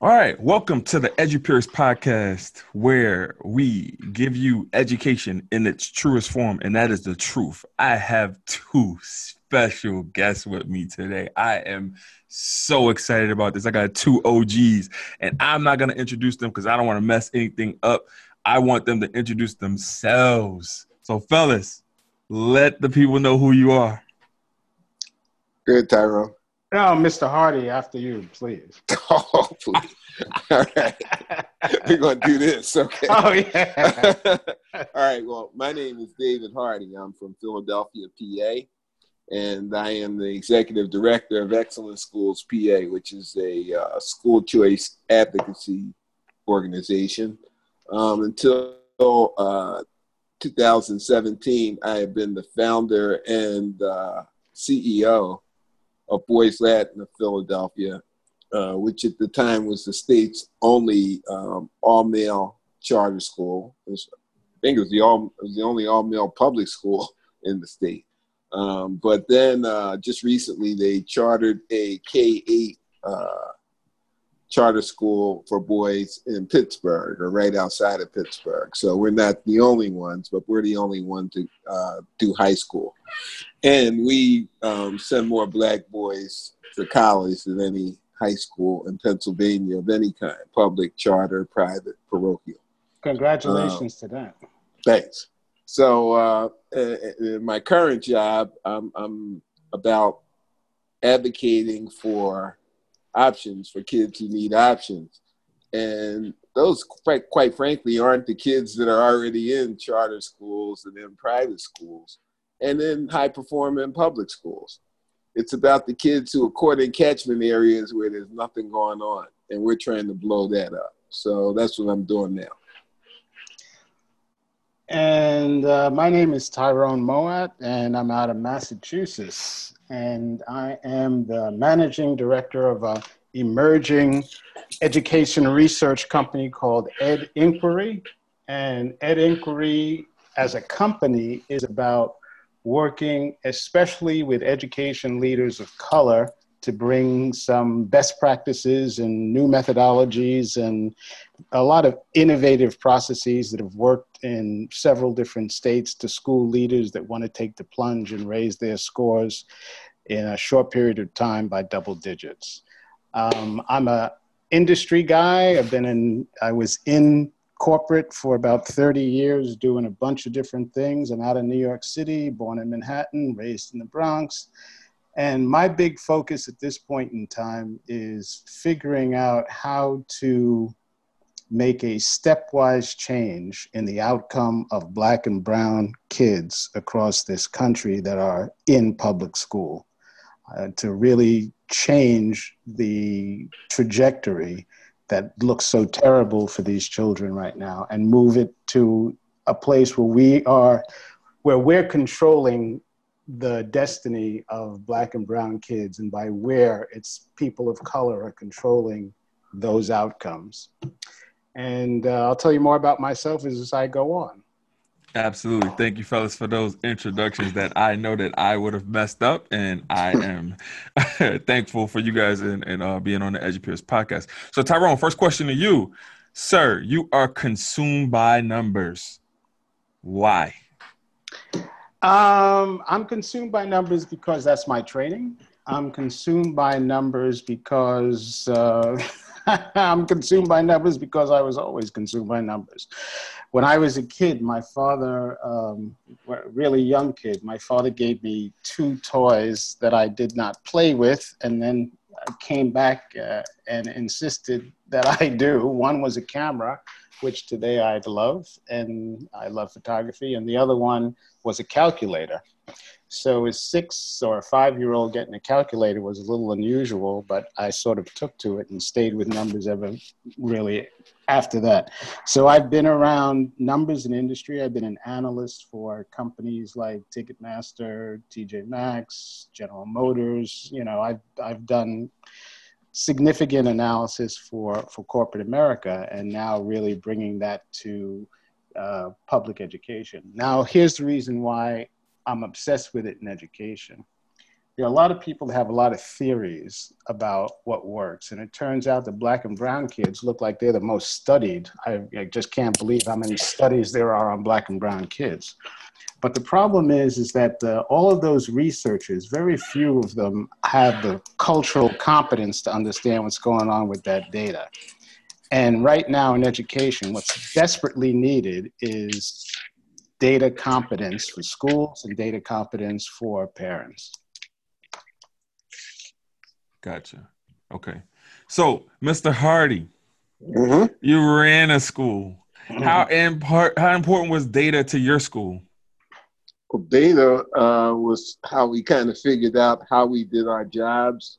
All right, welcome to the EduPeers podcast, where we give you education in its truest form, and that is the truth. I have two special guests with me today. I am so excited about this. I got two OGs, and I'm not going to introduce them because I don't want to mess anything up. I want them to introduce themselves. So, fellas, let the people know who you are. Good, Tyrone. No, Mr. Hardy, after you, please. oh, please. All right. We're going to do this. Okay. Oh, yeah. All right. Well, my name is David Hardy. I'm from Philadelphia, PA, and I am the executive director of Excellent Schools PA, which is a uh, school choice advocacy organization. Um, until uh, 2017, I have been the founder and uh, CEO of Boys Latin of Philadelphia, uh, which at the time was the state's only um, all-male charter school. Was, I think it was the all was the only all-male public school in the state. Um, but then uh, just recently they chartered a K-8 uh, charter school for boys in Pittsburgh or right outside of Pittsburgh. So we're not the only ones, but we're the only one to uh, do high school. And we um, send more black boys to college than any high school in Pennsylvania of any kind, public, charter, private, parochial. Congratulations um, to that. Thanks. So uh, in my current job, I'm, I'm about advocating for options for kids who need options. And those, quite, quite frankly, aren't the kids that are already in charter schools and in private schools and in high performing public schools. It's about the kids who are caught in catchment areas where there's nothing going on, and we're trying to blow that up. So that's what I'm doing now. And uh, my name is Tyrone Mowatt, and I'm out of Massachusetts. And I am the managing director of a emerging education research company called Ed Inquiry. And Ed Inquiry, as a company, is about working especially with education leaders of color to bring some best practices and new methodologies and a lot of innovative processes that have worked in several different states to school leaders that want to take the plunge and raise their scores in a short period of time by double digits. Um, I'm a industry guy. I've been in, I was in corporate for about 30 years, doing a bunch of different things. I'm out of New York City, born in Manhattan, raised in the Bronx. And my big focus at this point in time is figuring out how to make a stepwise change in the outcome of black and brown kids across this country that are in public school. Uh, to really change the trajectory that looks so terrible for these children right now and move it to a place where we are where we're controlling the destiny of black and brown kids and by where it's people of color are controlling those outcomes. And uh, i'll tell you more about myself as i go on Absolutely. Thank you, fellas, for those introductions that I know that I would have messed up. And I am thankful for you guys and, and uh, being on the EduPeers podcast. So, Tyrone, first question to you. Sir, you are consumed by numbers. Why? Um, I'm consumed by numbers because that's my training. I'm consumed by numbers because uh, I'm consumed by numbers because I was always consumed by numbers. When I was a kid, my father, um, really young kid, my father gave me two toys that I did not play with, and then came back uh, and insisted that I do. One was a camera, which today I love, and I love photography, and the other one was a calculator. So a six or a five year old getting a calculator was a little unusual, but I sort of took to it and stayed with numbers ever really after that. So I've been around numbers in industry. I've been an analyst for companies like Ticketmaster, TJ Maxx, General Motors. You know, I've I've done significant analysis for for corporate America, and now really bringing that to uh, public education. Now, here's the reason why I'm obsessed with it in education. There are a lot of people that have a lot of theories about what works, and it turns out that black and brown kids look like they're the most studied. I, I just can't believe how many studies there are on black and brown kids. But the problem is, is that uh, all of those researchers, very few of them have the cultural competence to understand what's going on with that data. And right now in education, what's desperately needed is data competence for schools and data competence for parents. Gotcha. Okay. So, Mr. Hardy, mm-hmm. you ran a school. Mm-hmm. How, impar- how important was data to your school? Well, data uh, was how we kind of figured out how we did our jobs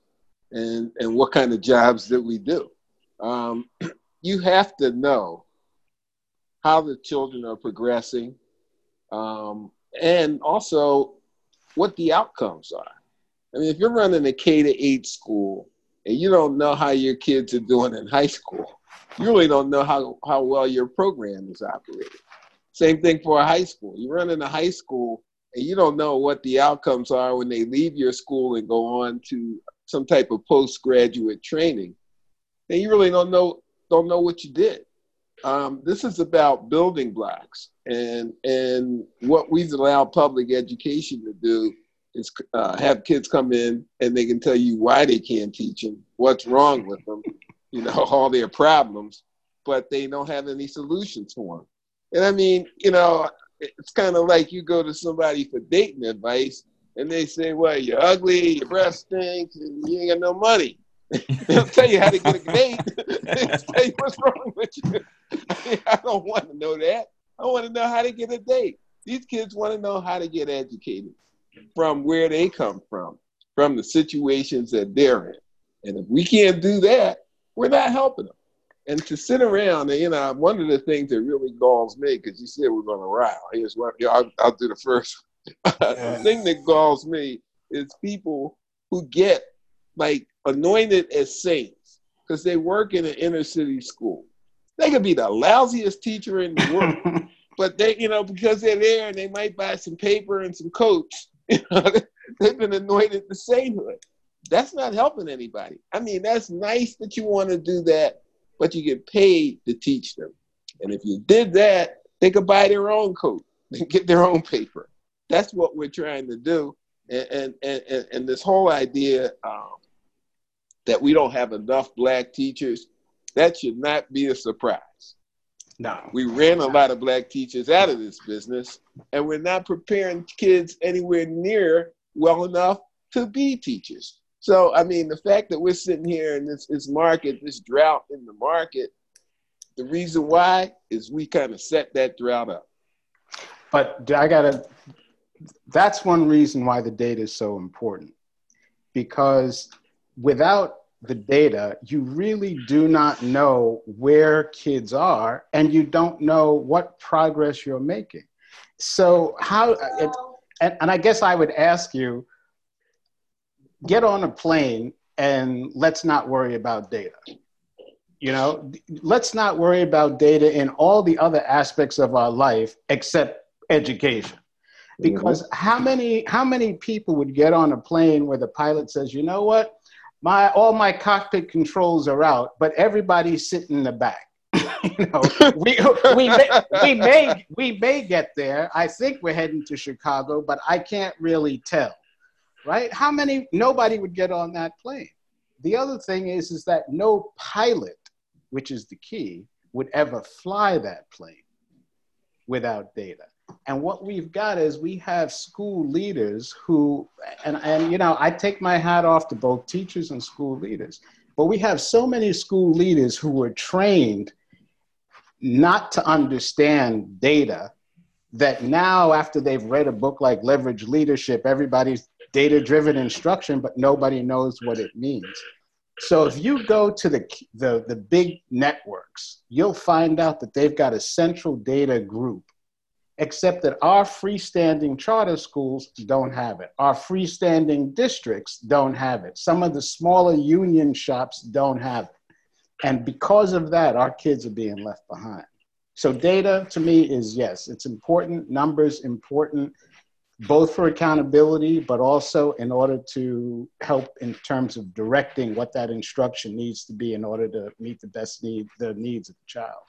and, and what kind of jobs that we do. Um, you have to know how the children are progressing um, and also what the outcomes are. I mean, if you're running a K to eight school and you don't know how your kids are doing in high school, you really don't know how, how well your program is operating. Same thing for a high school. You run in a high school and you don't know what the outcomes are when they leave your school and go on to some type of postgraduate training. And you really don't know don't know what you did. Um, this is about building blocks, and and what we've allowed public education to do is uh, have kids come in and they can tell you why they can't teach them, what's wrong with them, you know, all their problems, but they don't have any solutions for them. And I mean, you know, it's kind of like you go to somebody for dating advice and they say, well, you're ugly, your breath stinks, and you ain't got no money. They'll tell you how to get a date. They'll tell you what's wrong with you. I, mean, I don't want to know that. I want to know how to get a date. These kids want to know how to get educated from where they come from, from the situations that they're in. And if we can't do that, we're not helping them. And to sit around, and, you know, one of the things that really galls me, because you said we're going to rile. Here's what I'll, I'll do the first. the thing that galls me is people who get like anointed as saints because they work in an inner city school. They could be the lousiest teacher in the world, but they, you know, because they're there and they might buy some paper and some coats, you know, they've been anointed to sainthood. That's not helping anybody. I mean, that's nice that you want to do that, but you get paid to teach them. And if you did that, they could buy their own coat and get their own paper. That's what we're trying to do. And, and, and, and this whole idea um, that we don't have enough black teachers, that should not be a surprise. No. We ran a lot of black teachers out of this business, and we're not preparing kids anywhere near well enough to be teachers. So, I mean, the fact that we're sitting here in this, this market, this drought in the market, the reason why is we kind of set that drought up. But I got to, that's one reason why the data is so important. Because without the data, you really do not know where kids are and you don't know what progress you're making. So, how, it, and, and I guess I would ask you get on a plane and let's not worry about data. You know, let's not worry about data in all the other aspects of our life except education. Because mm-hmm. how many how many people would get on a plane where the pilot says, you know what? My all my cockpit controls are out, but everybody's sitting in the back. you know, we, we, may, we may we may get there. I think we're heading to Chicago, but I can't really tell. Right? How many? Nobody would get on that plane. The other thing is, is that no pilot, which is the key, would ever fly that plane without data. And what we've got is we have school leaders who, and, and you know, I take my hat off to both teachers and school leaders, but we have so many school leaders who were trained not to understand data that now after they've read a book like leverage leadership everybody's data driven instruction but nobody knows what it means. So if you go to the, the, the big networks you'll find out that they've got a central data group except that our freestanding charter schools don't have it. Our freestanding districts don't have it. Some of the smaller union shops don't have it. And because of that, our kids are being left behind. So data to me is yes, it's important, numbers important. both for accountability, but also in order to help in terms of directing what that instruction needs to be in order to meet the best need, the needs of the child.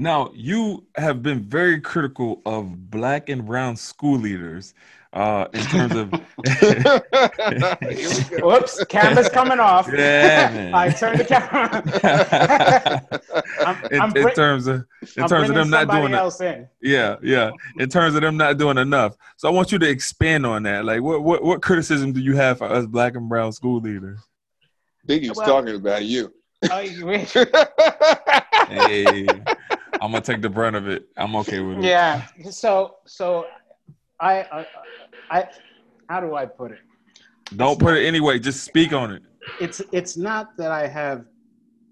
Now, you have been very critical of black and brown school leaders uh, in terms of. Whoops, camera's coming off. Yeah, man. I turned the camera. I'm, in, I'm in, terms of in I'm terms of them not doing else in. Yeah, yeah. In terms of them not doing enough. So I want you to expand on that. Like, what what, what criticism do you have for us black and brown school leaders? Biggie's well, talking about you. Oh, you wish. hey. I'm gonna take the brunt of it. I'm okay with it. Yeah. So so I I, I how do I put it? Don't it's put not, it anyway. Just speak on it. It's it's not that I have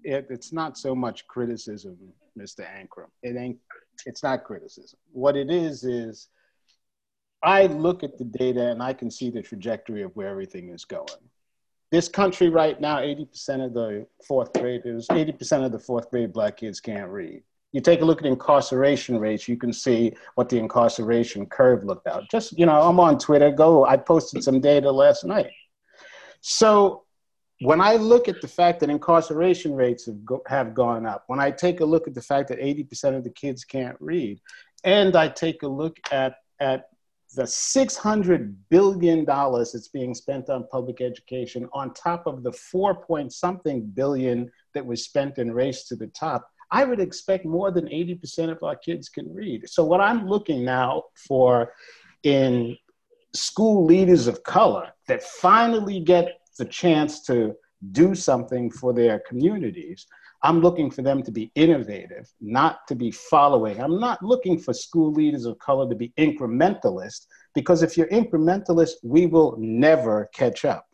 it, it's not so much criticism, Mr. Ankrum. It ain't it's not criticism. What it is is I look at the data and I can see the trajectory of where everything is going. This country right now, 80% of the fourth graders, 80% of the fourth grade black kids can't read you take a look at incarceration rates, you can see what the incarceration curve looked out. Just, you know, I'm on Twitter, go, I posted some data last night. So when I look at the fact that incarceration rates have, go, have gone up, when I take a look at the fact that 80% of the kids can't read, and I take a look at, at the $600 billion that's being spent on public education on top of the four point something billion that was spent in Race to the Top, I would expect more than 80% of our kids can read. So, what I'm looking now for in school leaders of color that finally get the chance to do something for their communities, I'm looking for them to be innovative, not to be following. I'm not looking for school leaders of color to be incrementalist, because if you're incrementalist, we will never catch up.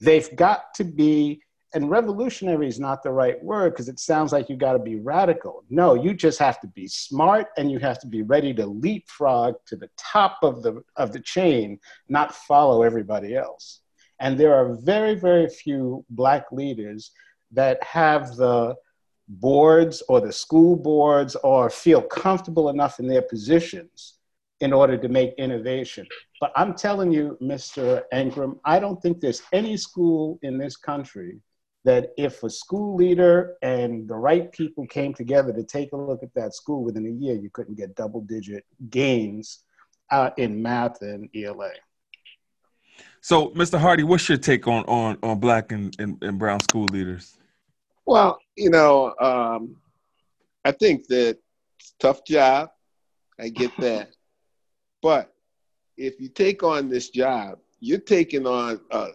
They've got to be and revolutionary is not the right word because it sounds like you got to be radical. No, you just have to be smart and you have to be ready to leapfrog to the top of the of the chain, not follow everybody else. And there are very very few black leaders that have the boards or the school boards or feel comfortable enough in their positions in order to make innovation. But I'm telling you, Mr. Ankrum, I don't think there's any school in this country that if a school leader and the right people came together to take a look at that school within a year, you couldn't get double digit gains uh, in math and ELA. So, Mr. Hardy, what's your take on on, on black and, and, and brown school leaders? Well, you know, um, I think that tough job. I get that. but if you take on this job, you're taking on a,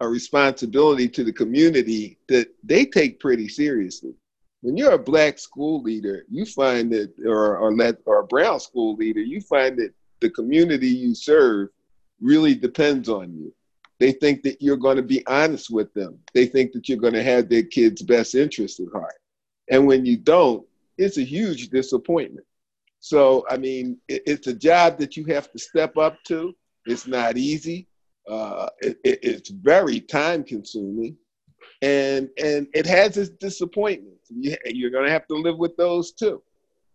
a responsibility to the community that they take pretty seriously. When you're a black school leader, you find that, or or, let, or a brown school leader, you find that the community you serve really depends on you. They think that you're going to be honest with them. They think that you're going to have their kids' best interest at heart. And when you don't, it's a huge disappointment. So, I mean, it, it's a job that you have to step up to. It's not easy uh, it, it's very time consuming and and it has its disappointments. You're going to have to live with those too.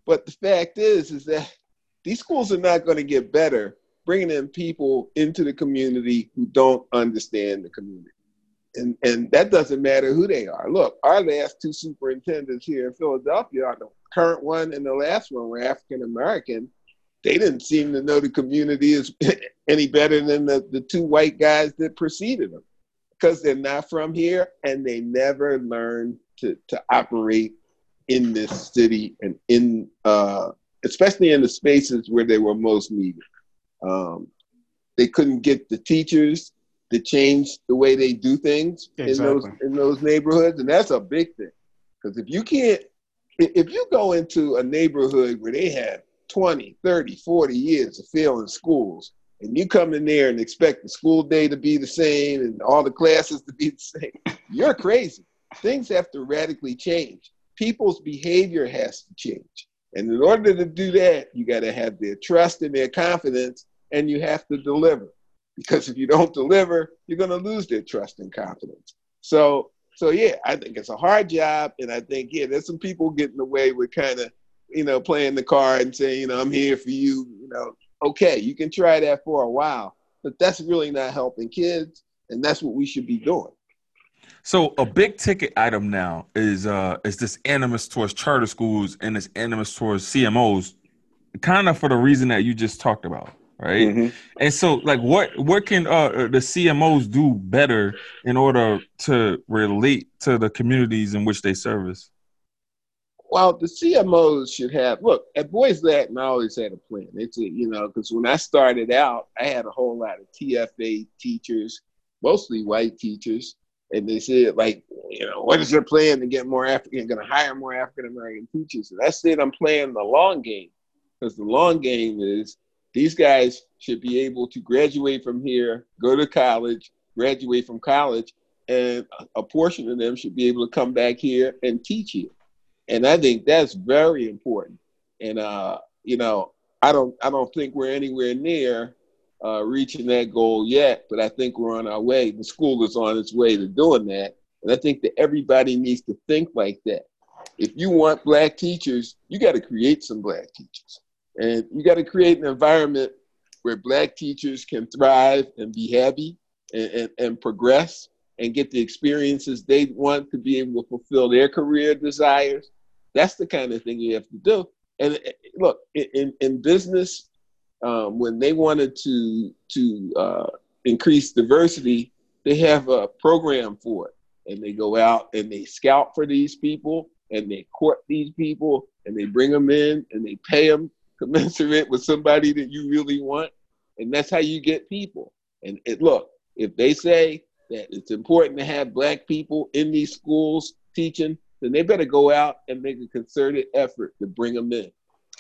But the fact is is that these schools are not going to get better bringing in people into the community who don't understand the community. And and that doesn't matter who they are. Look our last two superintendents here in philadelphia the current one and the last one were african american they didn't seem to know the community is any better than the, the two white guys that preceded them because they're not from here and they never learned to, to operate in this city and in uh, especially in the spaces where they were most needed. Um, they couldn't get the teachers to change the way they do things exactly. in those in those neighborhoods, and that's a big thing. Because if you can't, if you go into a neighborhood where they have 20, 30, 40 years of failing schools, and you come in there and expect the school day to be the same and all the classes to be the same, you're crazy. Things have to radically change. People's behavior has to change. And in order to do that, you got to have their trust and their confidence, and you have to deliver. Because if you don't deliver, you're going to lose their trust and confidence. So, so yeah, I think it's a hard job, and I think yeah, there's some people getting away with kind of you know, playing the card and saying, you know, I'm here for you, you know, okay, you can try that for a while, but that's really not helping kids, and that's what we should be doing. So a big ticket item now is uh is this animus towards charter schools and this animus towards CMOs, kind of for the reason that you just talked about, right? Mm-hmm. And so like what what can uh the CMOs do better in order to relate to the communities in which they service? Well, the CMOs should have look at Boys Latin. I always had a plan. It's a you know because when I started out, I had a whole lot of TFA teachers, mostly white teachers, and they said like you know what is your plan to get more African? Going to hire more African American teachers? And I said I'm playing the long game because the long game is these guys should be able to graduate from here, go to college, graduate from college, and a portion of them should be able to come back here and teach here and I think that's very important. And uh, you know, I don't I don't think we're anywhere near uh, reaching that goal yet, but I think we're on our way. The school is on its way to doing that, and I think that everybody needs to think like that. If you want black teachers, you got to create some black teachers, and you got to create an environment where black teachers can thrive and be happy and, and, and progress and get the experiences they want to be able to fulfill their career desires that's the kind of thing you have to do. And eh, look, in, in business, um, when they wanted to to uh, increase diversity, they have a program for it, and they go out and they scout for these people, and they court these people, and they bring them in, and they pay them commensurate with somebody that you really want, and that's how you get people. And it, look, if they say that it's important to have black people in these schools teaching, then they better go out and make a concerted effort to bring them in.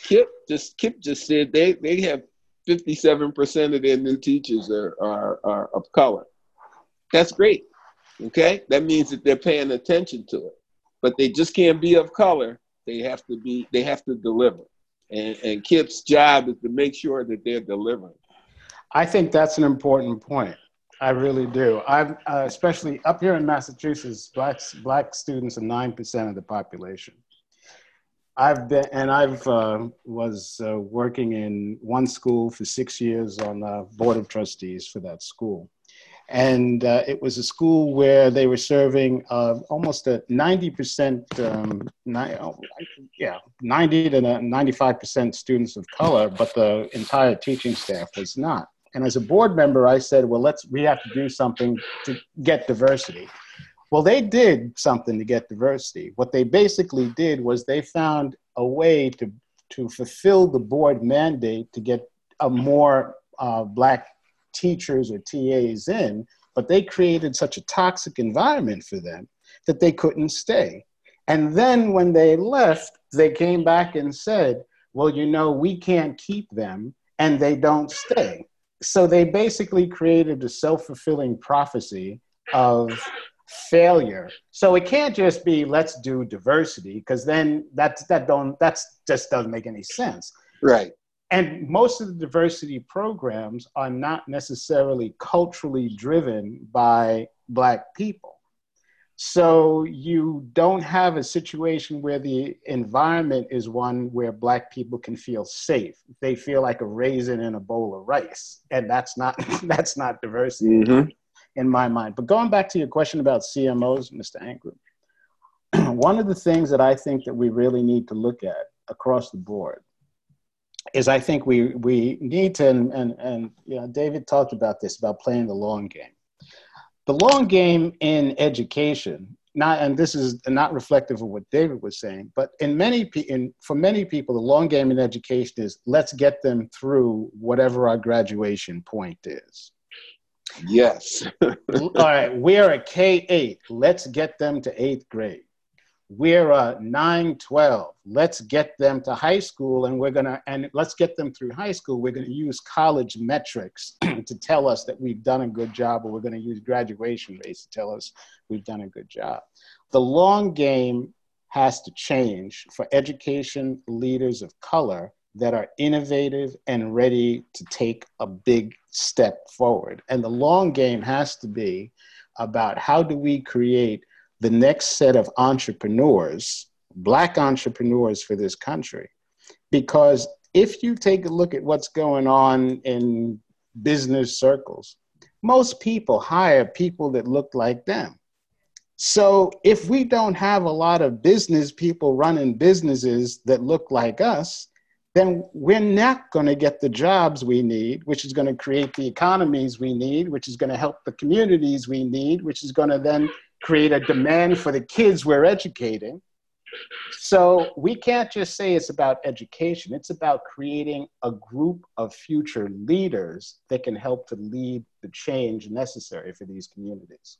KIPP just KIPP just said they they have 57% of their new teachers are, are, are of color. That's great. Okay? That means that they're paying attention to it. But they just can't be of color. They have to be they have to deliver. And and KIPP's job is to make sure that they're delivering. I think that's an important point. I really do. I've uh, especially up here in Massachusetts, black students are nine percent of the population. I've been and I've uh, was uh, working in one school for six years on the board of trustees for that school, and uh, it was a school where they were serving uh, almost a ninety percent, um, oh, yeah, ninety to ninety-five percent students of color, but the entire teaching staff was not. And as a board member, I said, well, let's, we have to do something to get diversity. Well, they did something to get diversity. What they basically did was they found a way to, to fulfill the board mandate to get a more uh, black teachers or TAs in, but they created such a toxic environment for them that they couldn't stay. And then when they left, they came back and said, well, you know, we can't keep them, and they don't stay so they basically created a self-fulfilling prophecy of failure. So it can't just be let's do diversity because then that's that don't that's just doesn't make any sense. Right. And most of the diversity programs are not necessarily culturally driven by black people so you don't have a situation where the environment is one where black people can feel safe. They feel like a raisin in a bowl of rice, and that's not that's not diversity mm-hmm. in my mind. But going back to your question about CMOs, Mr. Ankrum, one of the things that I think that we really need to look at across the board is I think we we need to and and, and you know David talked about this about playing the long game the long game in education not and this is not reflective of what david was saying but in many in, for many people the long game in education is let's get them through whatever our graduation point is. Yes. All right we're a k8 let's get them to eighth grade we're a 9 12 let's get them to high school and we're going to and let's get them through high school. We're going to use college metrics to tell us that we've done a good job or we're going to use graduation rates to tell us we've done a good job. The long game has to change for education leaders of color that are innovative and ready to take a big step forward. And the long game has to be about how do we create the next set of entrepreneurs, Black entrepreneurs for this country, because if you take a look at what's going on in business circles, most people hire people that look like them. So if we don't have a lot of business people running businesses that look like us, then we're not going to get the jobs we need, which is going to create the economies we need, which is going to help the communities we need, which is going to then create a demand for the kids we're educating. So we can't just say it's about education, it's about creating a group of future leaders that can help to lead the change necessary for these communities.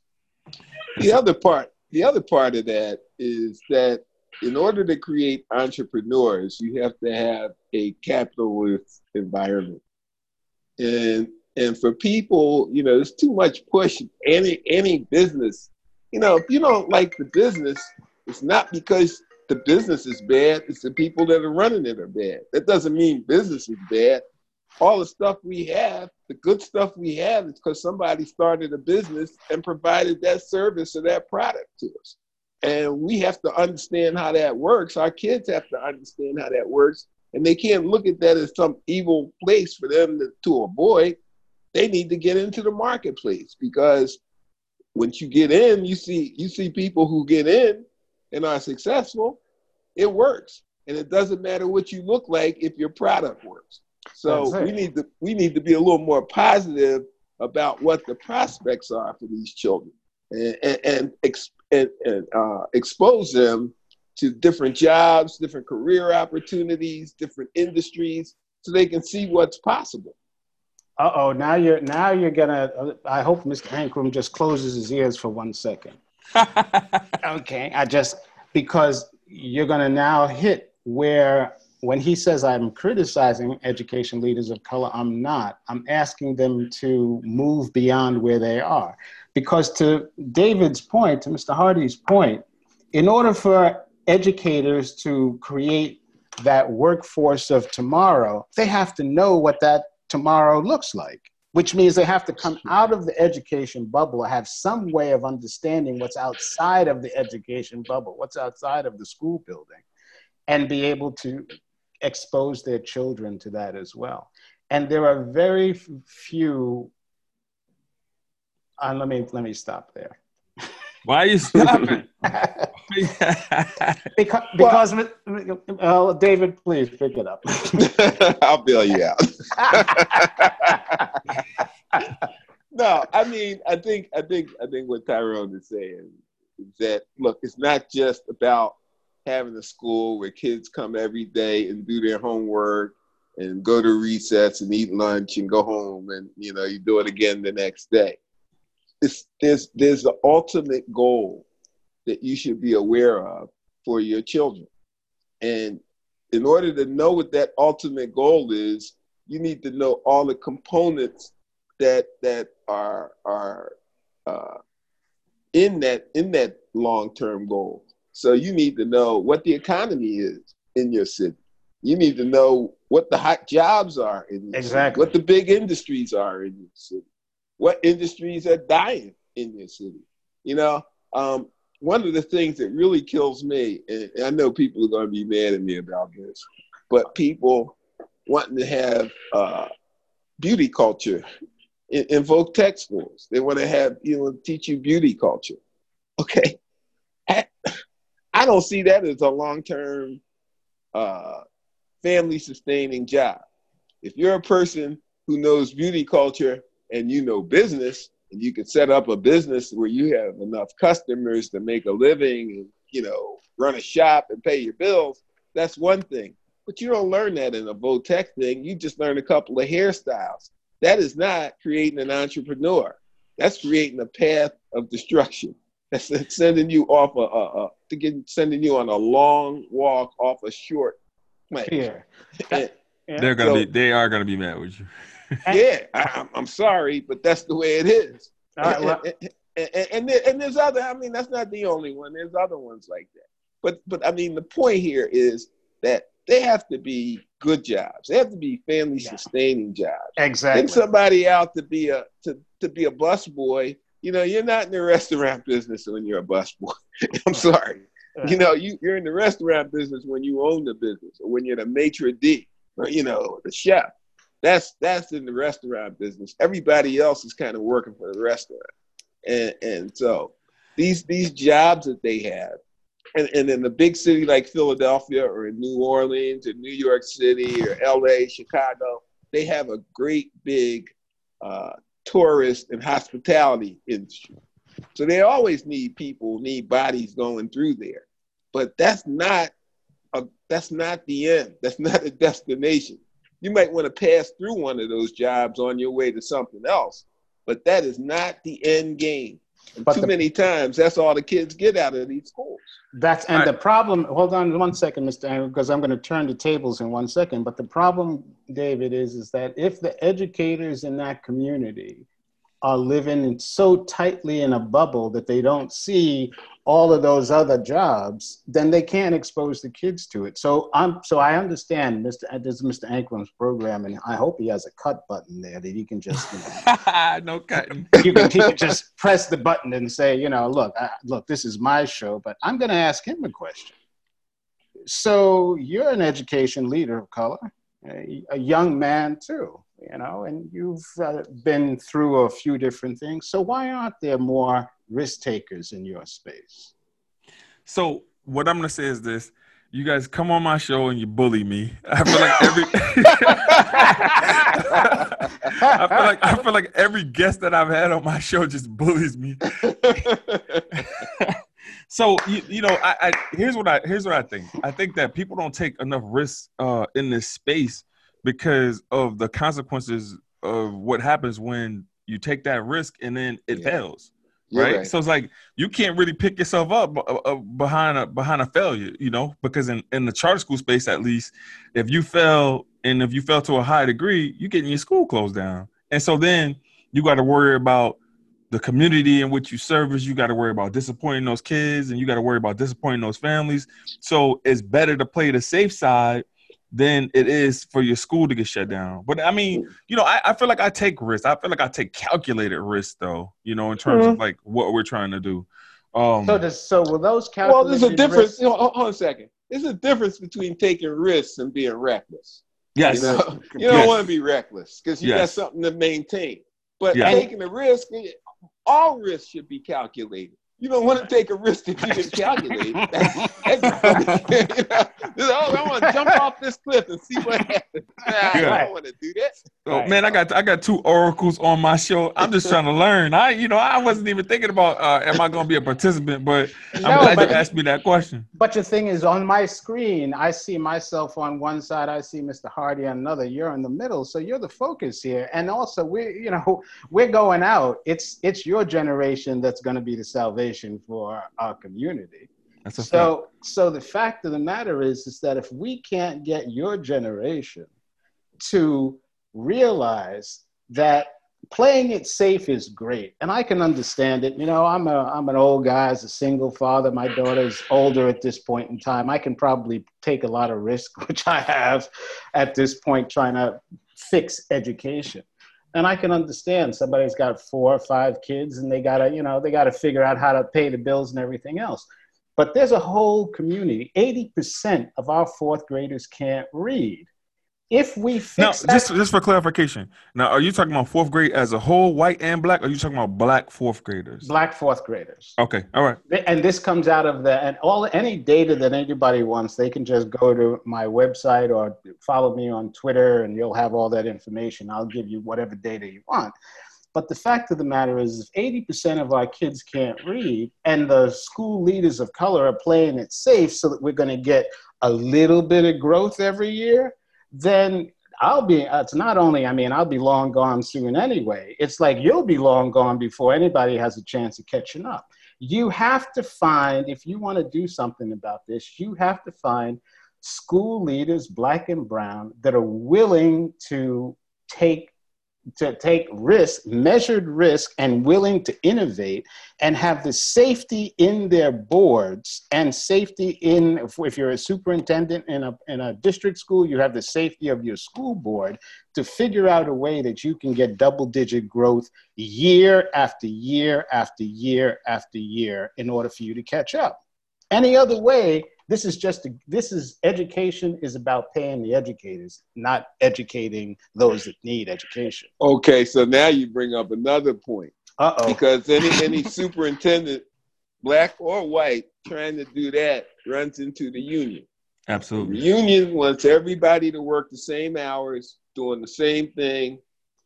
The other part, the other part of that is that in order to create entrepreneurs, you have to have a capitalist environment. And and for people, you know, there's too much push any any business. You know, if you don't like the business, it's not because the business is bad, it's the people that are running it are bad. That doesn't mean business is bad. All the stuff we have, the good stuff we have, is because somebody started a business and provided that service or that product to us. And we have to understand how that works. Our kids have to understand how that works. And they can't look at that as some evil place for them to, to avoid. They need to get into the marketplace because once you get in, you see you see people who get in and are successful, it works. And it doesn't matter what you look like if your product works. So we need to we need to be a little more positive about what the prospects are for these children and, and, and, and, and uh, expose them to different jobs, different career opportunities, different industries, so they can see what's possible. Uh oh, now you're now you're gonna. Uh, I hope Mr. Ankrum just closes his ears for one second. okay, I just because you're gonna now hit where when he says I'm criticizing education leaders of color, I'm not. I'm asking them to move beyond where they are. Because to David's point, to Mr. Hardy's point, in order for educators to create that workforce of tomorrow, they have to know what that tomorrow looks like, which means they have to come out of the education bubble, have some way of understanding what's outside of the education bubble, what's outside of the school building, and be able to expose their children to that as well. And there are very few uh, let me let me stop there. Why are you stopping? because because well, oh, David, please pick it up. I'll bail you out. no, I mean, I think, I think, I think what Tyrone is saying is that look, it's not just about having a school where kids come every day and do their homework and go to recess and eat lunch and go home and you know you do it again the next day it's, there's there's an ultimate goal that you should be aware of for your children, and in order to know what that ultimate goal is, you need to know all the components that that are are uh, in that in that long term goal. So you need to know what the economy is in your city. You need to know what the hot jobs are in your exactly. city, what the big industries are in your city what industries are dying in your city. You know, um, one of the things that really kills me, and I know people are going to be mad at me about this, but people wanting to have uh, beauty culture in, in tech schools. They want to have, you know, teach you beauty culture. Okay. I, I don't see that as a long term uh, family sustaining job. If you're a person who knows beauty culture and you know business and you can set up a business where you have enough customers to make a living and you know run a shop and pay your bills that's one thing but you don't learn that in a votech thing you just learn a couple of hairstyles that is not creating an entrepreneur that's creating a path of destruction that's sending you off a, a, a to get sending you on a long walk off a short plan. Yeah. They're gonna so, be they are gonna be mad with you. yeah, I, am sorry, but that's the way it is. well. and, and, and, and, there's other. I mean, that's not the only one. There's other ones like that. But but I mean, the point here is that they have to be good jobs. They have to be family sustaining jobs. Exactly. Send somebody out to be a to, to be a bus boy. You know, you're not in the restaurant business when you're a bus boy. I'm sorry. You know, you, you're in the restaurant business when you own the business or when you're the maitre d' or, you know, the chef. That's that's in the restaurant business. Everybody else is kind of working for the restaurant, and and so these these jobs that they have, and, and in a big city like Philadelphia or in New Orleans or New York City or L.A., Chicago, they have a great big uh, tourist and hospitality industry. So they always need people, need bodies going through there. But that's not a, that's not the end. That's not a destination. You might want to pass through one of those jobs on your way to something else, but that is not the end game. And too the, many times, that's all the kids get out of these schools. That's and the problem. Hold on one second, Mr. Andrew, uh, because I'm going to turn the tables in one second. But the problem, David, is is that if the educators in that community are living so tightly in a bubble that they don't see all of those other jobs, then they can't expose the kids to it. So I'm so I understand Mr. Uh, this is Mr. Ankrum's program, and I hope he has a cut button there that he can just you know, no cutting. You can, he can just press the button and say, you know, look, I, look, this is my show, but I'm going to ask him a question. So you're an education leader of color, a, a young man too you know, and you've uh, been through a few different things. So why aren't there more risk takers in your space? So what I'm gonna say is this: you guys come on my show and you bully me. I feel like every I feel like I feel like every guest that I've had on my show just bullies me. so you, you know, I, I, here's what I here's what I think. I think that people don't take enough risks uh, in this space because of the consequences of what happens when you take that risk and then it yeah. fails. Right? right? So it's like you can't really pick yourself up uh, uh, behind a behind a failure, you know, because in, in the charter school space, at least, if you fail and if you fail to a high degree, you're getting your school closed down, and so then you got to worry about the community in which you service. You got to worry about disappointing those kids, and you got to worry about disappointing those families. So it's better to play the safe side than it is for your school to get shut down. But I mean, you know, I, I feel like I take risks. I feel like I take calculated risks, though. You know, in terms mm-hmm. of like what we're trying to do. Um, so, does, so will those calculated? Well, there's a difference. You know, hold on a second. There's a difference between taking risks and being reckless. Yes. You, know? you don't yes. want to be reckless because you yes. got something to maintain. But yes. taking a risk, all risks should be calculated you don't want to take a risk that you didn't calculate. oh, I want to jump off this cliff and see what happens. Nah, yeah. I don't want to do that. Oh right. man, I got I got two oracles on my show. I'm just trying to learn. I you know I wasn't even thinking about uh, am I going to be a participant, but I'm no, glad but, you asked me that question. But the thing is, on my screen, I see myself on one side. I see Mr. Hardy on another. You're in the middle, so you're the focus here. And also, we you know we're going out. It's it's your generation that's going to be the salvation for our community. So fact. so the fact of the matter is is that if we can't get your generation to realize that playing it safe is great and i can understand it you know i'm a i'm an old guy as a single father my daughter's older at this point in time i can probably take a lot of risk which i have at this point trying to fix education and i can understand somebody's got four or five kids and they gotta you know they gotta figure out how to pay the bills and everything else. But there's a whole community 80% of our fourth graders can't read if we fix now, that, just just for clarification, now are you talking about fourth grade as a whole, white and black? Or are you talking about black fourth graders? Black fourth graders. Okay, all right. And this comes out of the and all any data that anybody wants, they can just go to my website or follow me on Twitter, and you'll have all that information. I'll give you whatever data you want. But the fact of the matter is, if 80% of our kids can't read, and the school leaders of color are playing it safe so that we're going to get a little bit of growth every year then I'll be, uh, it's not only, I mean, I'll be long gone soon anyway. It's like you'll be long gone before anybody has a chance of catching up. You have to find, if you want to do something about this, you have to find school leaders, black and brown, that are willing to take to take risk, measured risk, and willing to innovate and have the safety in their boards and safety in, if you're a superintendent in a, in a district school, you have the safety of your school board to figure out a way that you can get double digit growth year after year after year after year in order for you to catch up. Any other way, This is just a, this is education is about paying the educators, not educating those that need education. Okay, so now you bring up another point. Uh oh. Because any any superintendent, black or white, trying to do that runs into the union. The Absolutely. union wants everybody to work the same hours, doing the same thing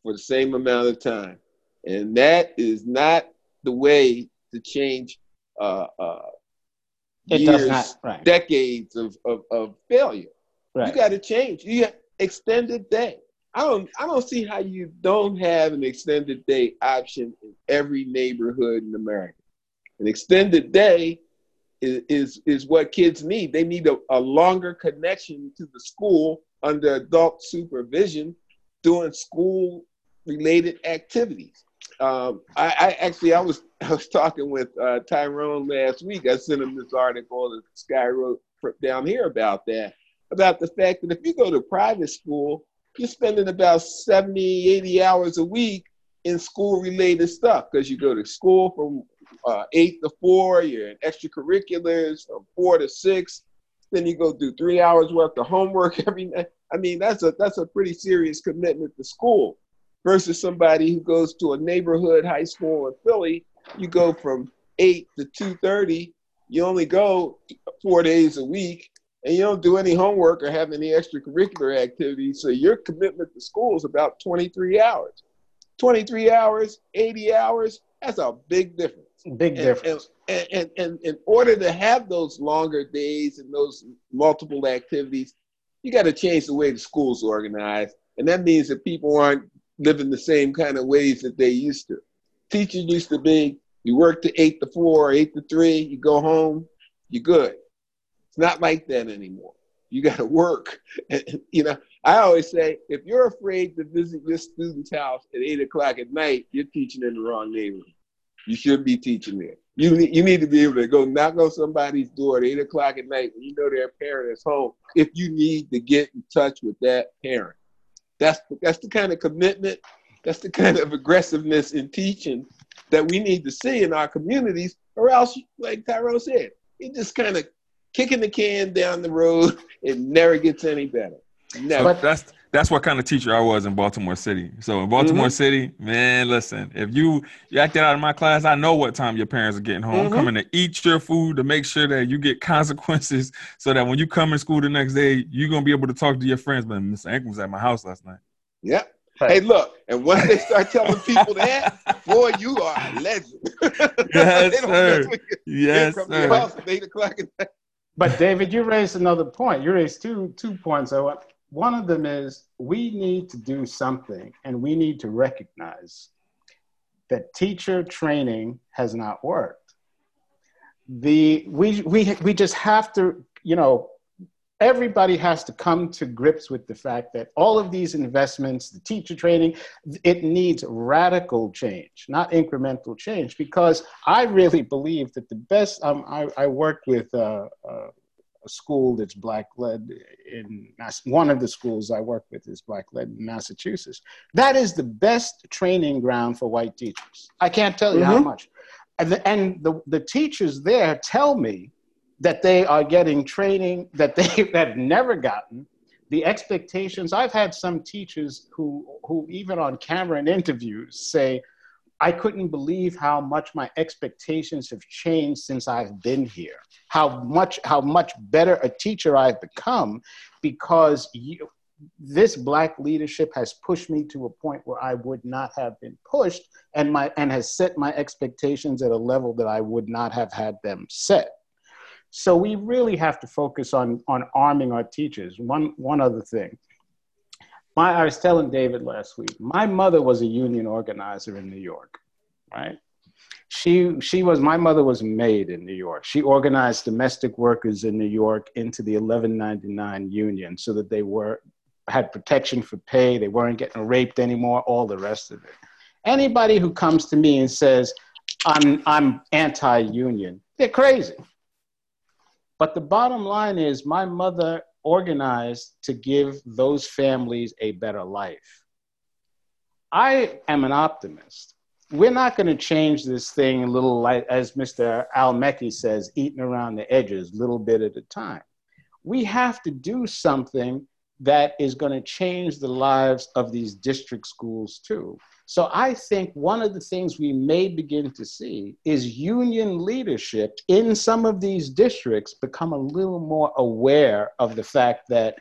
for the same amount of time. And that is not the way to change uh, uh, It years, does not. Right. decades of, of, of failure. Right. You got to change. You extended day. I don't I don't see how you don't have an extended day option in every neighborhood in America. An extended day is is, is what kids need. They need a, a longer connection to the school under adult supervision doing school related activities. Um, I, I actually I was I was talking with uh, Tyrone last week. I sent him this article that Sky wrote down here about that, about the fact that if you go to private school, you're spending about 70, 80 hours a week in school related stuff because you go to school from uh, eight to four, you're in extracurriculars from four to six, then you go do three hours worth of homework every night. I mean, that's a that's a pretty serious commitment to school versus somebody who goes to a neighborhood high school in Philly. You go from eight to two thirty. You only go four days a week, and you don't do any homework or have any extracurricular activities. So your commitment to school is about twenty three hours. Twenty three hours, eighty hours. That's a big difference. Big And- difference. And, and, and in order to have those longer days and those multiple activities, you got to change the way the school's organized. And that means that people aren't living the same kind of ways that they used to. Teachers used to be you work to eight to four, eight to three, you go home, you're good. It's not like that anymore. You got to work. You know, I always say if you're afraid to visit your student's house at eight o'clock at night, you're teaching in the wrong neighborhood. You should be teaching there. You need, you need to be able to go knock on somebody's door at eight o'clock at night when you know their parent is home. If you need to get in touch with that parent, that's that's the kind of commitment, that's the kind of aggressiveness in teaching that we need to see in our communities, or else, like Tyrone said, it just kind of kicking the can down the road. It never gets any better. Never. But that's that's what kind of teacher I was in Baltimore City. So in Baltimore City, man, listen, if you you acted out of my class, I know what time your parents are getting home, Mhm. coming to eat your food to make sure that you get consequences, so that when you come in school the next day, you're gonna be able to talk to your friends. But Mr. Ankrum was at my house last night. Yep. Right. Hey, look, and once they start telling people that, boy, you are a legend. Yes, sir. mess with you. Yes, They come to your sir. house at eight o'clock. But David, you raised another point. You raised two two points. I One of them is we need to do something, and we need to recognize that teacher training has not worked. The we we we just have to, you know, everybody has to come to grips with the fact that all of these investments, the teacher training, it needs radical change, not incremental change. Because I really believe that the best. Um, I I work with. Uh, uh, a school that's black led in one of the schools I work with is black led in Massachusetts. That is the best training ground for white teachers. I can't tell you how Mhm. much. And, the, and the, the teachers there tell me that they are getting training that they have never gotten. The expectations, I've had some teachers who, who even on camera in interviews say, I couldn't believe how much my expectations have changed since I've been here. How much, how much better a teacher I've become because you, this black leadership has pushed me to a point where I would not have been pushed, and my and has set my expectations at a level that I would not have had them set. So we really have to focus on on arming our teachers. One one other thing. My, I was telling David last week, my mother was a union organizer in New York, right? She, she was, my mother was made in New York. She organized domestic workers in New York into the 1199 union so that they were, had protection for pay, they weren't getting raped anymore, all the rest of it. Anybody who comes to me and says, I'm, I'm anti union, they're crazy. But the bottom line is, my mother organized to give those families a better life. I am an optimist. we're not going to change this thing a little like, as Mr. El-Mekki says, eating around the edges, little bit at a time. We have to do something that is going to change the lives of these district schools too. So I think one of the things we may begin to see is union leadership in some of these districts become a little more aware of the fact that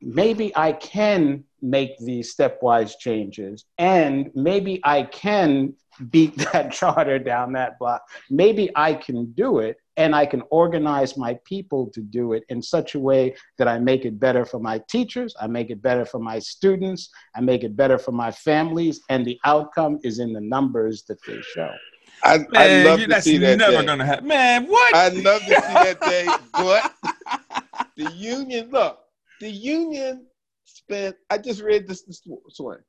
maybe I can make these stepwise changes and maybe I can beat that charter down that block. Maybe I can do it and I can organize my people to do it in such a way that I make it better for my teachers, I make it better for my students, I make it better for my families, and the outcome is in the numbers that they show. I, Man, I'd love you- to see that never day. gonna happen. Man, what? I'd love to see that day, but the union, look, the union spent, I just read this this morning.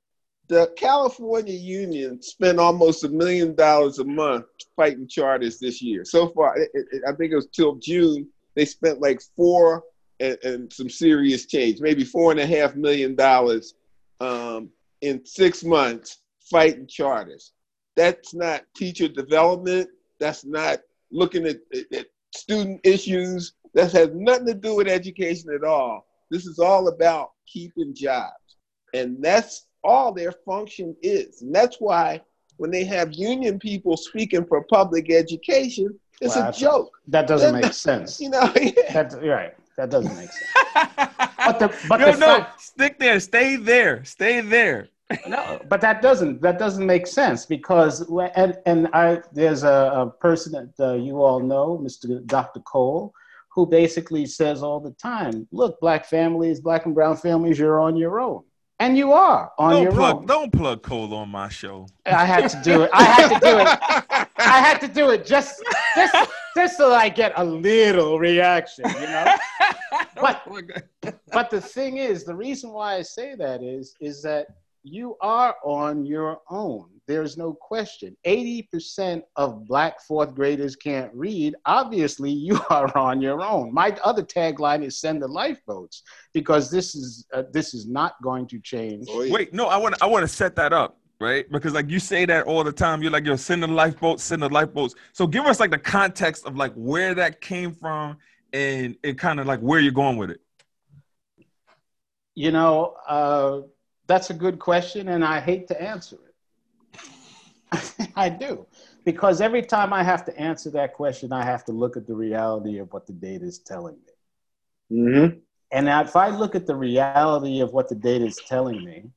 The California Union spent almost a million dollars a month fighting charters this year. So far, it, it, I think it was till June, they spent like four and, and some serious change, maybe four and a half million dollars um, in six months fighting charters. That's not teacher development. That's not looking at, at, at student issues. That has nothing to do with education at all. This is all about keeping jobs. And that's all their function is. And that's why when they have union people speaking for public education, it's Wow, a that's- joke. That doesn't make sense. You know, That, you're right. That doesn't make sense. But the, but Yo, the no, fact, stick there, stay there, stay there. no, but that doesn't that doesn't make sense because and and I there's a, a person that uh, you all know, Mr. Dr. Cole, who basically says all the time, "Look, black families, black and brown families, you're on your own." And you are on Don't your plug, own. don't plug Cole on my show. I had to do it. I had to do it. I had to do it just just just so I get a little reaction, you know. But- Oh but the thing is, the reason why I say that is, is that you are on your own. There's no question. 80% of black fourth graders can't read. Obviously, you are on your own. My other tagline is send the lifeboats because this is uh, this is not going to change. Oh. Wait, no, I want I want to set that up, right? Because like you say that all the time. You're like, yo, send the lifeboats, send the lifeboats. So give us like the context of like where that came from and and kind of like where you're going with it. You know, uh, that's a good question, and I hate to answer it. I do. Because every time I have to answer that question, I have to look at the reality of what the data is telling me. Mhm. And if I look at the reality of what the data is telling me,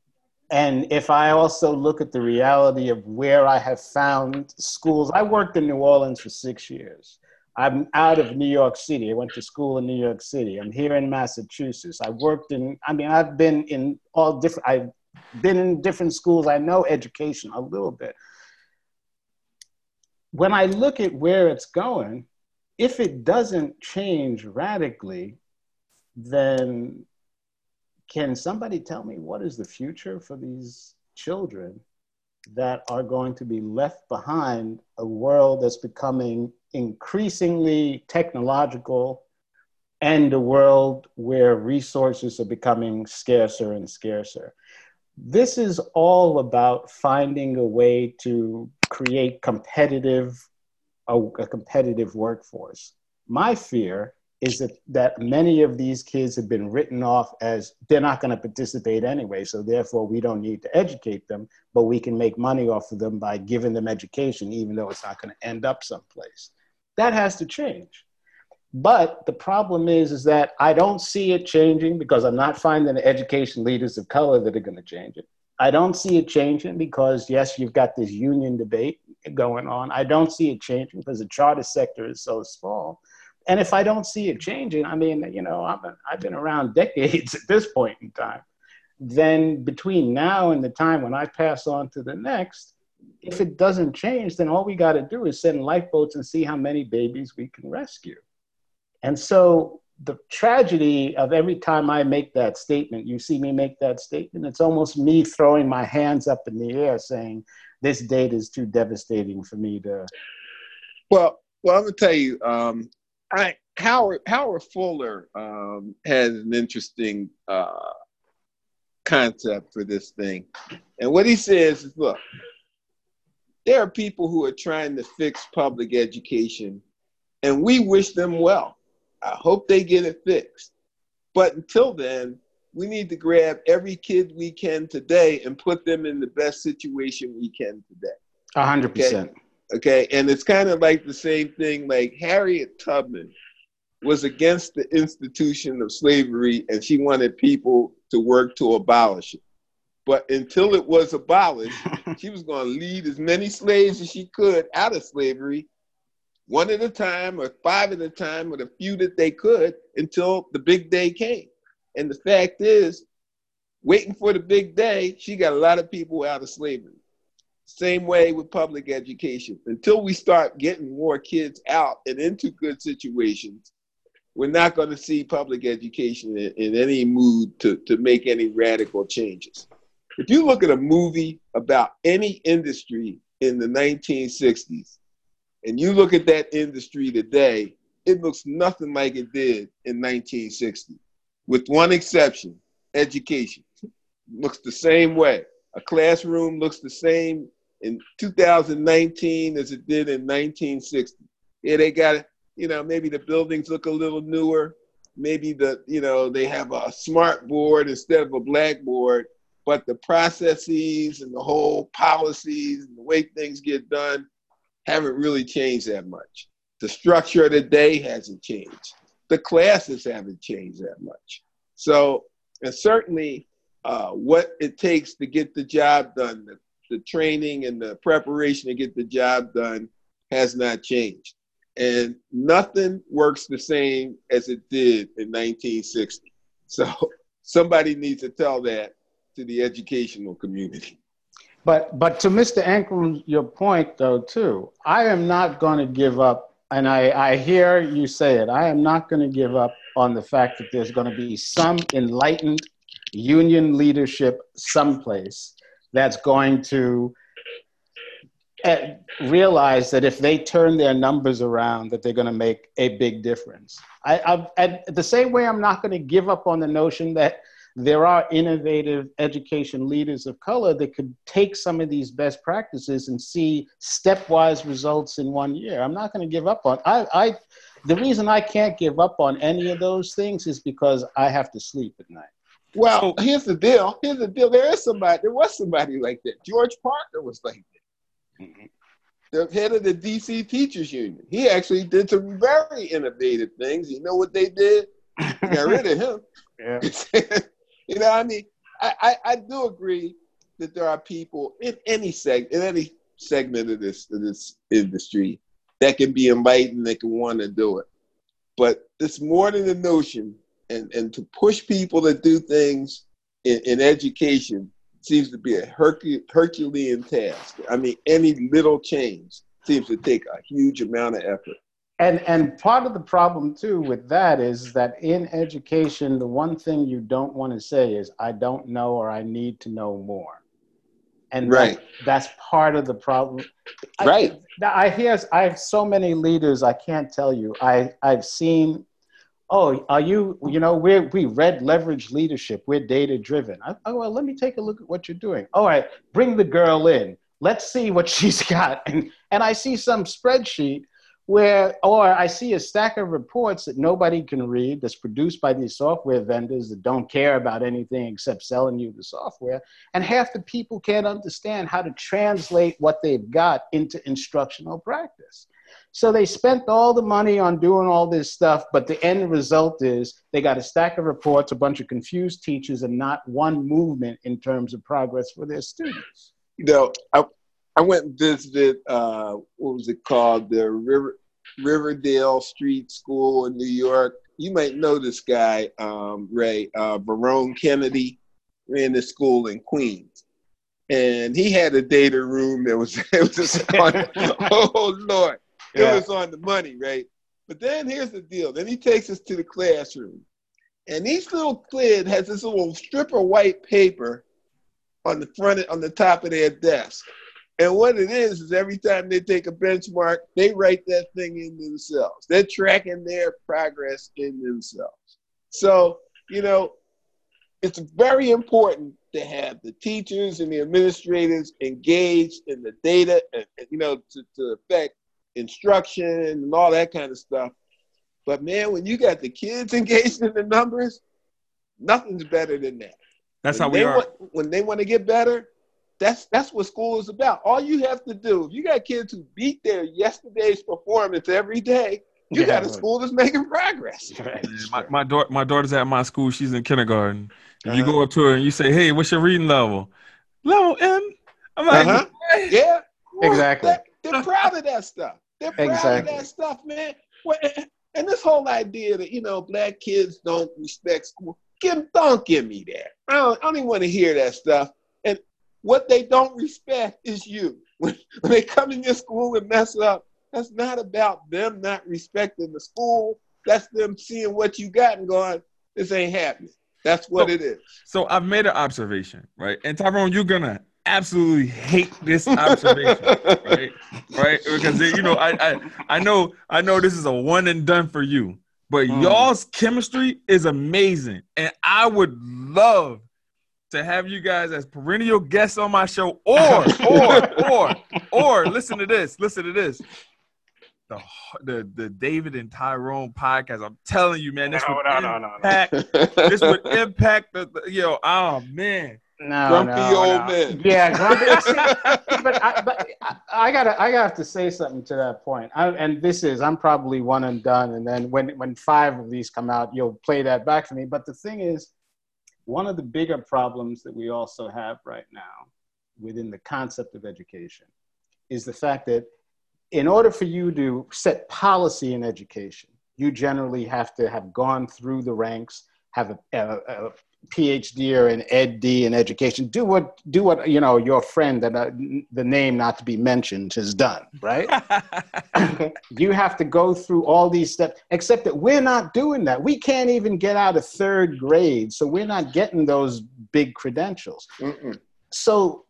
and if I also look at the reality of where I have found schools, I worked in New Orleans for six years. I'm out of New York City. I went to school in New York City. I'm here in Massachusetts. I worked in, I mean, I've been in all different, I've been in different schools. I know education a little bit. When I look at where it's going, if it doesn't change radically, then can somebody tell me what is the future for these children that are going to be left behind a world that's becoming increasingly technological and a world where resources are becoming scarcer and scarcer. This is all about finding a way to create competitive a, a competitive workforce. My fear is that, that many of these kids have been written off as they're not going to participate anyway, so therefore we don't need to educate them, but we can make money off of them by giving them education, even though it's not going to end up someplace. That has to change. But the problem is, is that I don't see it changing because I'm not finding education leaders of color that are going to change it. I don't see it changing because, yes, you've got this union debate going on. I don't see it changing because the charter sector is so small. And if I don't see it changing, I mean, you know, I've I've been around decades at this point in time. Then between now and the time when I pass on to the next, if it doesn't change, then all we got to do is send lifeboats and see how many babies we can rescue. And so the tragedy of every time I make that statement, you see me make that statement, it's almost me throwing my hands up in the air saying, this date is too devastating for me to. Well, well, I'm gonna tell you, um, I Howard Howard Fuller um, has an interesting uh, concept for this thing, and what he says is, look, there are people who are trying to fix public education, and we wish them well. I hope they get it fixed. But until then, we need to grab every kid we can today and put them in the best situation we can today. A hundred percent. Okay, and it's kind of like the same thing. Like Harriet Tubman was against the institution of slavery, and she wanted people to work to abolish it. But until it was abolished, she was going to lead as many slaves as she could out of slavery, one at a time, or five at a time, or the few that they could, until the big day came. And the fact is, waiting for the big day, she got a lot of people out of slavery. Same way with public education. Until we start getting more kids out and into good situations, we're not going to see public education in, in, any mood to, to make any radical changes. If you look at a movie about any industry in the 1960s, and you look at that industry today, it looks nothing like it did in 1960, with one exception education. looks the same way. A classroom looks the same in 2019 as it did in 1960. Yeah, they got, you know, maybe the buildings look a little newer. Maybe the, you know, they have a smart board instead of a blackboard, but the processes and the whole policies and the way things get done haven't really changed that much. The structure of the day hasn't changed. The classes haven't changed that much. So, and certainly uh, what it takes to get the job done, the, the training and the preparation to get the job done has not changed. And nothing works the same as it did in 1960. So somebody needs to tell that to the educational community. But but to Mr. Ankrum, your point though too, I am not going to give up, and I, I hear you say it. I am not going to give up on the fact that there's going to be some enlightened union leadership someplace that's going to eh, realize that if they turn their numbers around, that they're going to make a big difference. I, I, at the same way, I'm not going to give up on the notion that there are innovative education leaders of color that could take some of these best practices and see stepwise results in one year. I'm not going to give up on. I, I, the reason I can't give up on any of those things is because I have to sleep at night. Well, here's the deal. Here's the deal. There is somebody. There was somebody like that. George Parker was like that. Mm-hmm. The head of the DC Teachers Union. He actually did some very innovative things. You know what they did? got rid of him. Yeah. You know, I mean, I, I, I, do agree that there are people in any seg in any segment of this of this industry that can be enlightened, that can want to do it. But it's more than a notion, and and to push people to do things in, in education seems to be a Hercu- Herculean task. I mean, any little change seems to take a huge amount of effort and and part of the problem too with that is that in education the one thing you don't want to say is i don't know or i need to know more. And right. that, that's part of the problem. Right. I, I hear i have so many leaders i can't tell you. I i've seen oh are you you know we we read leverage leadership we're data driven. I, oh well let me take a look at what you're doing. All right bring the girl in. Let's see what she's got. And and i see some spreadsheet where or i see a stack of reports that nobody can read that's produced by these software vendors that don't care about anything except selling you the software. And half the people can't understand how to translate what they've got into instructional practice. So they spent all the money on doing all this stuff but the end result is they got a stack of reports a bunch of confused teachers and not one movement in terms of progress for their students. You know I went and visited uh, what was it called the River Riverdale Street School in New York. You might know this guy, um, Ray uh, Barone Kennedy, ran the school in Queens, and he had a data room that was it was just on, oh Lord, it yeah. was on the money, right? But then here's the deal. Then he takes us to the classroom, and each little kid has this little strip of white paper on the front on the top of their desk and what it is is every time they take a benchmark, they write that thing in themselves. They're tracking their progress in themselves. So, you know, it's very important to have the teachers and the administrators engaged in the data, and, you know, to, to affect instruction and all that kind of stuff. But man, when you got the kids engaged in the numbers, nothing's better than that. That's when how we are. Want, when they want to get better, that's that's what school is about. All you have to do, if you got kids who beat their yesterday's performance every day, you Yeah, got a school that's making progress. Right. My my daughter my daughter's at my school. She's in kindergarten. If you Uh-huh. go up to her and you say, "Hey, what's your reading level?" Level M. I'm like, Uh-huh. "Hey." Yeah, Exactly. They're, they're proud of that stuff. They're proud Exactly. of that stuff, man. Well, And this whole idea that you know black kids don't respect school, give, don't give me that. I don't, I don't even want to hear that stuff. And what they don't respect is you. When, when they come in your school and mess up, that's not about them not respecting the school. That's them seeing what you got and going, this ain't happening. That's what So- it is. So I've made an observation, right? And Tyrone, you're gonna absolutely hate this observation, right? Right? Because you know, I, I I know I know this is a one and done for you, but Mm. y'all's chemistry is amazing, and I would love to have you guys as perennial guests on my show, or or or or listen to this, listen to this. The, the the David and Tyrone podcast. I'm telling you, man, this No, would no, no, no, no. impact this would impact the, the yo. Oh man, No, Grumpy no, old no. men. Yeah, grumpy. See, but I, but I, I gotta, I gotta have to say something to that point. I, and this is, I'm probably one and done. And then when when five of these come out, you'll play that back for me. But the thing is, one of the bigger problems that we also have right now within the concept of education is the fact that in order for you to set policy in education, you generally have to have gone through the ranks, have a, a, a PhD or an Ed in education. Do what do what you know your friend that uh, the name not to be mentioned has done, right? you have to go through all these steps. Except that we're not doing that. We can't even get out of third grade, so we're not getting those big credentials. Mm-mm. So,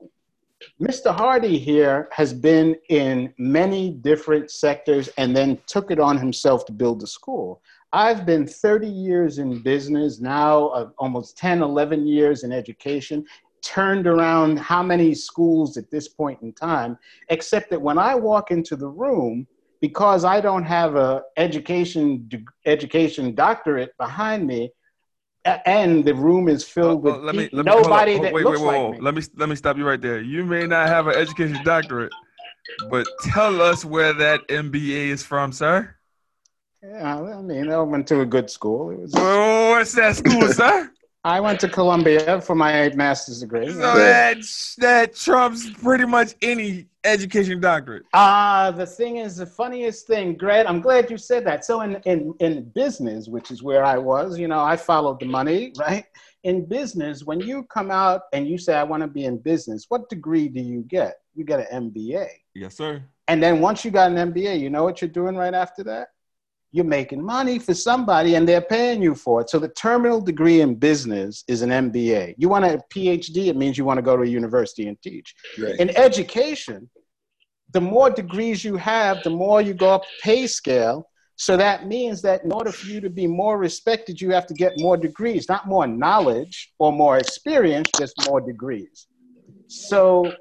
Mr. Hardy here has been in many different sectors and then took it on himself to build a school. I've been 30 years in business, now uh, almost 10, 11 years in education, turned around how many schools at this point in time, except that when I walk into the room, because I don't have a education education doctorate behind me, and the room is filled Well, with let me, peop- let me nobody that wait, looks wait, wait, like whoa. me. Let me let me stop you right there. You may not have an education doctorate, but tell us where that MBA is from, sir. Yeah, I mean, I went to a good school. It was. Oh, what's that school, sir? I went to Columbia for my master's degree. So that that trumps pretty much any education doctorate. Ah, the thing is, the funniest thing, Greg. I'm glad you said that. So in in in business, which is where I was, you know, I followed the money, right? In business, when you come out and you say I want to be in business, what degree do you get? You get an MBA. Yes, sir. And then once you got an MBA, you know what you're doing right after that? You're making money for somebody and they're paying you for it. So the terminal degree in business is an MBA. You want a PhD, it means you want to go to a university and teach. Right. In education, the more degrees you have, the more you go up pay scale. So that means that in order for you to be more respected, you have to get more degrees, not more knowledge or more experience, just more degrees. So,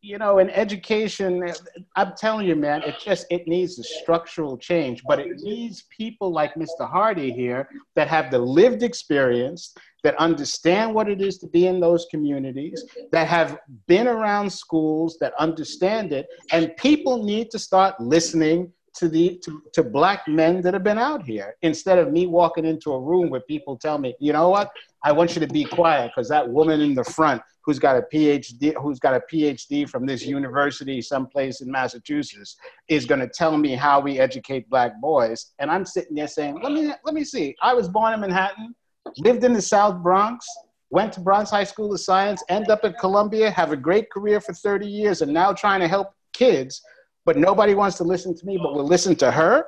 you know, in education, I'm telling you, man, it just it needs a structural change, but it needs people like Mr. Hardy here that have the lived experience, that understand what it is to be in those communities, that have been around schools, that understand it, and people need to start listening to the to, to black men that have been out here instead of me walking into a room where people tell me, you know what, I want you to be quiet because that woman in the front who's got a PhD, who's got a PhD from this university someplace in Massachusetts, is going to tell me how we educate black boys. And I'm sitting there saying, let me let me see. I was born in Manhattan, lived in the South Bronx, went to Bronx High School of Science, end up at Columbia, have a great career for 30 years, and now trying to help kids. But nobody wants to listen to me, but will listen to her.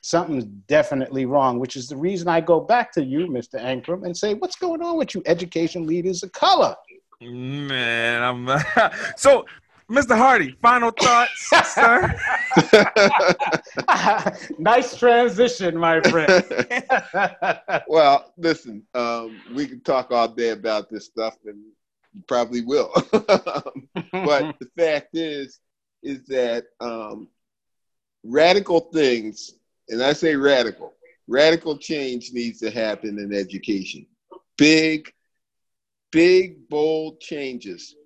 Something's definitely wrong, which is the reason I go back to you, Mr. Ankrum, and say, what's going on with you education leaders of color? Man, I'm so Mr. Hardy, final thoughts, sir. nice transition, my friend. well, listen, um, we can talk all day about this stuff, and probably will. but the fact is, is that um, radical things, and I say radical, radical change needs to happen in education. Big, big, bold changes,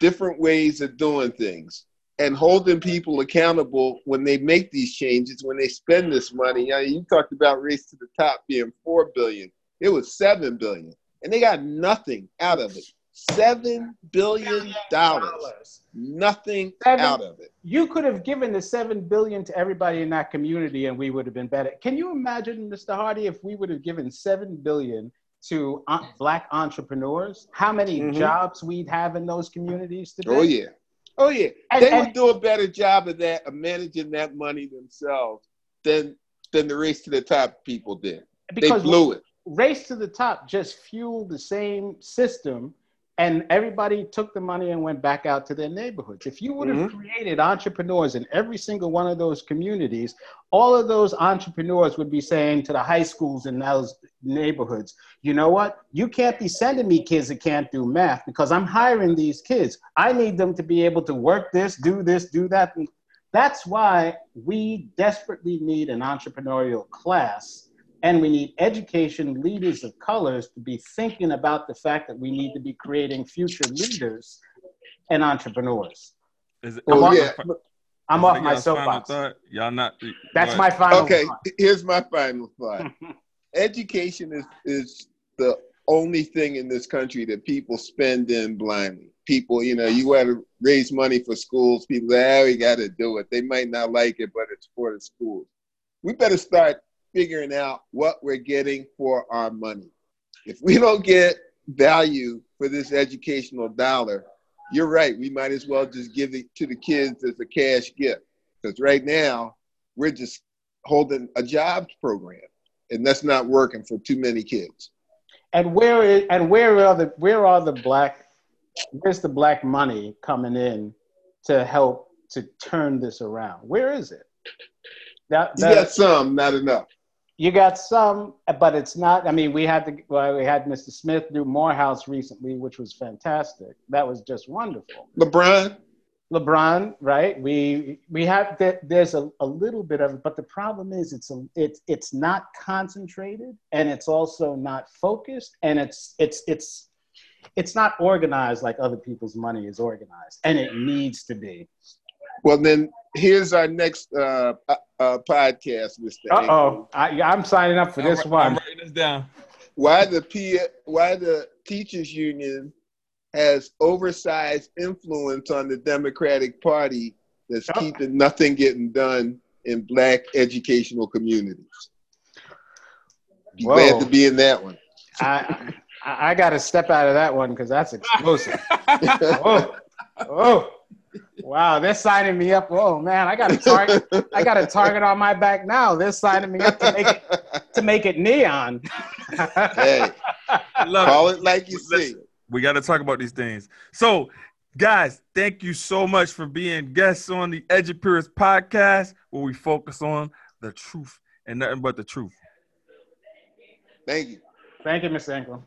different ways of doing things, and holding people accountable when they make these changes, when they spend this money. You, know, you talked about race to the top being four billion. It was seven billion, and they got nothing out of it. Seven billion dollars. Nothing seven, out of it. You could have given the seven billion to everybody in that community and we would have been better. Can you imagine, Mr. Hardy, if we would have given seven billion to black entrepreneurs, how many mm-hmm. jobs we'd have in those communities today? Oh yeah. Oh yeah. And, they and, would do a better job of that of managing that money themselves than than the race to the top people did. Because they blew it. Race to the top just fueled the same system and everybody took the money and went back out to their neighborhoods. If you would have mm-hmm. created entrepreneurs in every single one of those communities, all of those entrepreneurs would be saying to the high schools in those neighborhoods, you know what? You can't be sending me kids that can't do math because I'm hiring these kids. I need them to be able to work this, do this, do that. That's why we desperately need an entrepreneurial class and we need education leaders of colors to be thinking about the fact that we need to be creating future leaders and entrepreneurs. Is it, oh, yeah. I'm off my soapbox. Y'all not. That's my final. Okay, thought. here's my final thought. Education is is the only thing in this country that people spend in blindly. People, you know, you got to raise money for schools. People, ah, we got to do it. They might not like it, but it's for the schools. We better start figuring out what we're getting for our money. If we don't get value for this educational dollar, you're right. We might as well just give it to the kids as a cash gift. Because right now, we're just holding a jobs program, and that's not working for too many kids. And where is, and where are the where are the black where's the black money coming in to help to turn this around? Where is it? That, that, you got some, not enough you got some, but it's not. I mean, we had the well, we had Mr. Smith do Morehouse recently, which was fantastic. That was just wonderful. LeBron. LeBron, right? We we have that. There's a, a little bit of it, but the problem is it's a, it's it's not concentrated, and it's also not focused, and it's it's it's it's not organized like other people's money is organized, and it needs to be. Well, then here's our next uh, uh, uh podcast, Mr. Uh oh, I'm signing up for this I'm, one. I'm writing this down. Why the P- why the teachers union has oversized influence on the Democratic Party that's oh. keeping nothing getting done in black educational communities. Be Whoa. glad to be in that one. I I, I got to step out of that one because that's explosive. Whoa. Whoa. Wow, they're signing me up. Oh man, I got a target. I got a target on my back now. They're signing me up to make it to make it neon. hey, call it. it like you see. We got to talk about these things. So, guys, thank you so much for being guests on the EduPeers podcast, where we focus on the truth and nothing but the truth. Thank you. Thank you, Mr. Ankle.